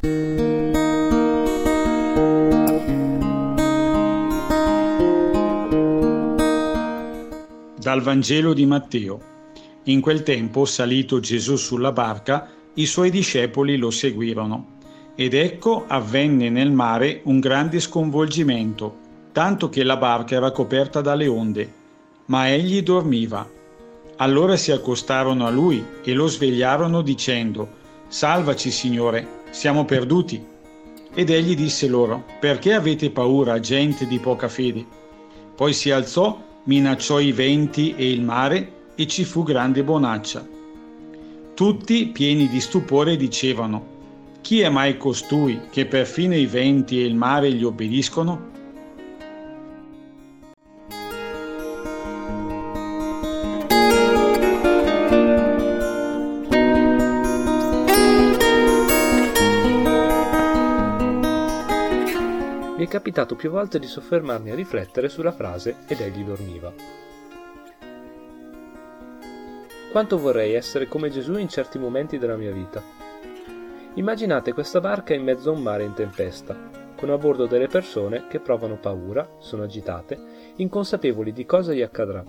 Dal Vangelo di Matteo. In quel tempo, salito Gesù sulla barca, i suoi discepoli lo seguirono. Ed ecco avvenne nel mare un grande sconvolgimento, tanto che la barca era coperta dalle onde, ma egli dormiva. Allora si accostarono a lui e lo svegliarono dicendo, Salvaci, Signore, siamo perduti. Ed egli disse loro, Perché avete paura, gente di poca fede? Poi si alzò minacciò i venti e il mare e ci fu grande bonaccia. Tutti, pieni di stupore, dicevano, Chi è mai costui che perfino i venti e il mare gli obbediscono? È capitato più volte di soffermarmi a riflettere sulla frase ed egli dormiva. Quanto vorrei essere come Gesù in certi momenti della mia vita. Immaginate questa barca in mezzo a un mare in tempesta, con a bordo delle persone che provano paura, sono agitate, inconsapevoli di cosa gli accadrà.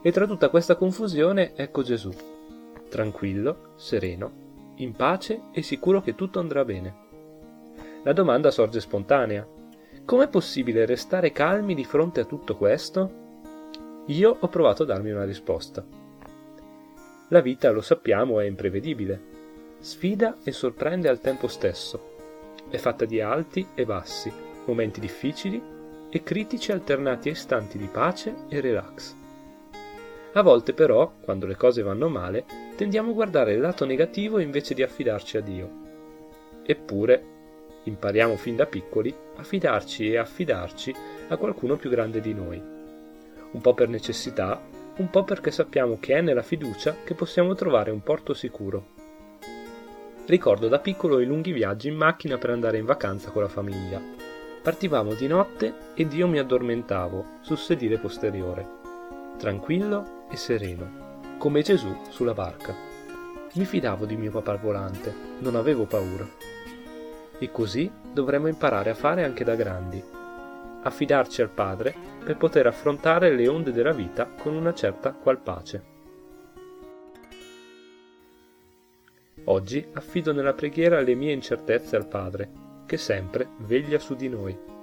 E tra tutta questa confusione ecco Gesù, tranquillo, sereno, in pace e sicuro che tutto andrà bene. La domanda sorge spontanea. Com'è possibile restare calmi di fronte a tutto questo? Io ho provato a darmi una risposta. La vita, lo sappiamo, è imprevedibile. Sfida e sorprende al tempo stesso. È fatta di alti e bassi, momenti difficili e critici alternati a istanti di pace e relax. A volte però, quando le cose vanno male, tendiamo a guardare il lato negativo invece di affidarci a Dio. Eppure impariamo fin da piccoli a fidarci e affidarci a qualcuno più grande di noi. Un po' per necessità, un po' perché sappiamo che è nella fiducia che possiamo trovare un porto sicuro. Ricordo da piccolo i lunghi viaggi in macchina per andare in vacanza con la famiglia. Partivamo di notte ed io mi addormentavo sul sedile posteriore, tranquillo e sereno, come Gesù sulla barca. Mi fidavo di mio papà volante, non avevo paura. E così dovremmo imparare a fare anche da grandi, affidarci al Padre per poter affrontare le onde della vita con una certa qual pace. Oggi affido nella preghiera le mie incertezze al Padre, che sempre veglia su di noi.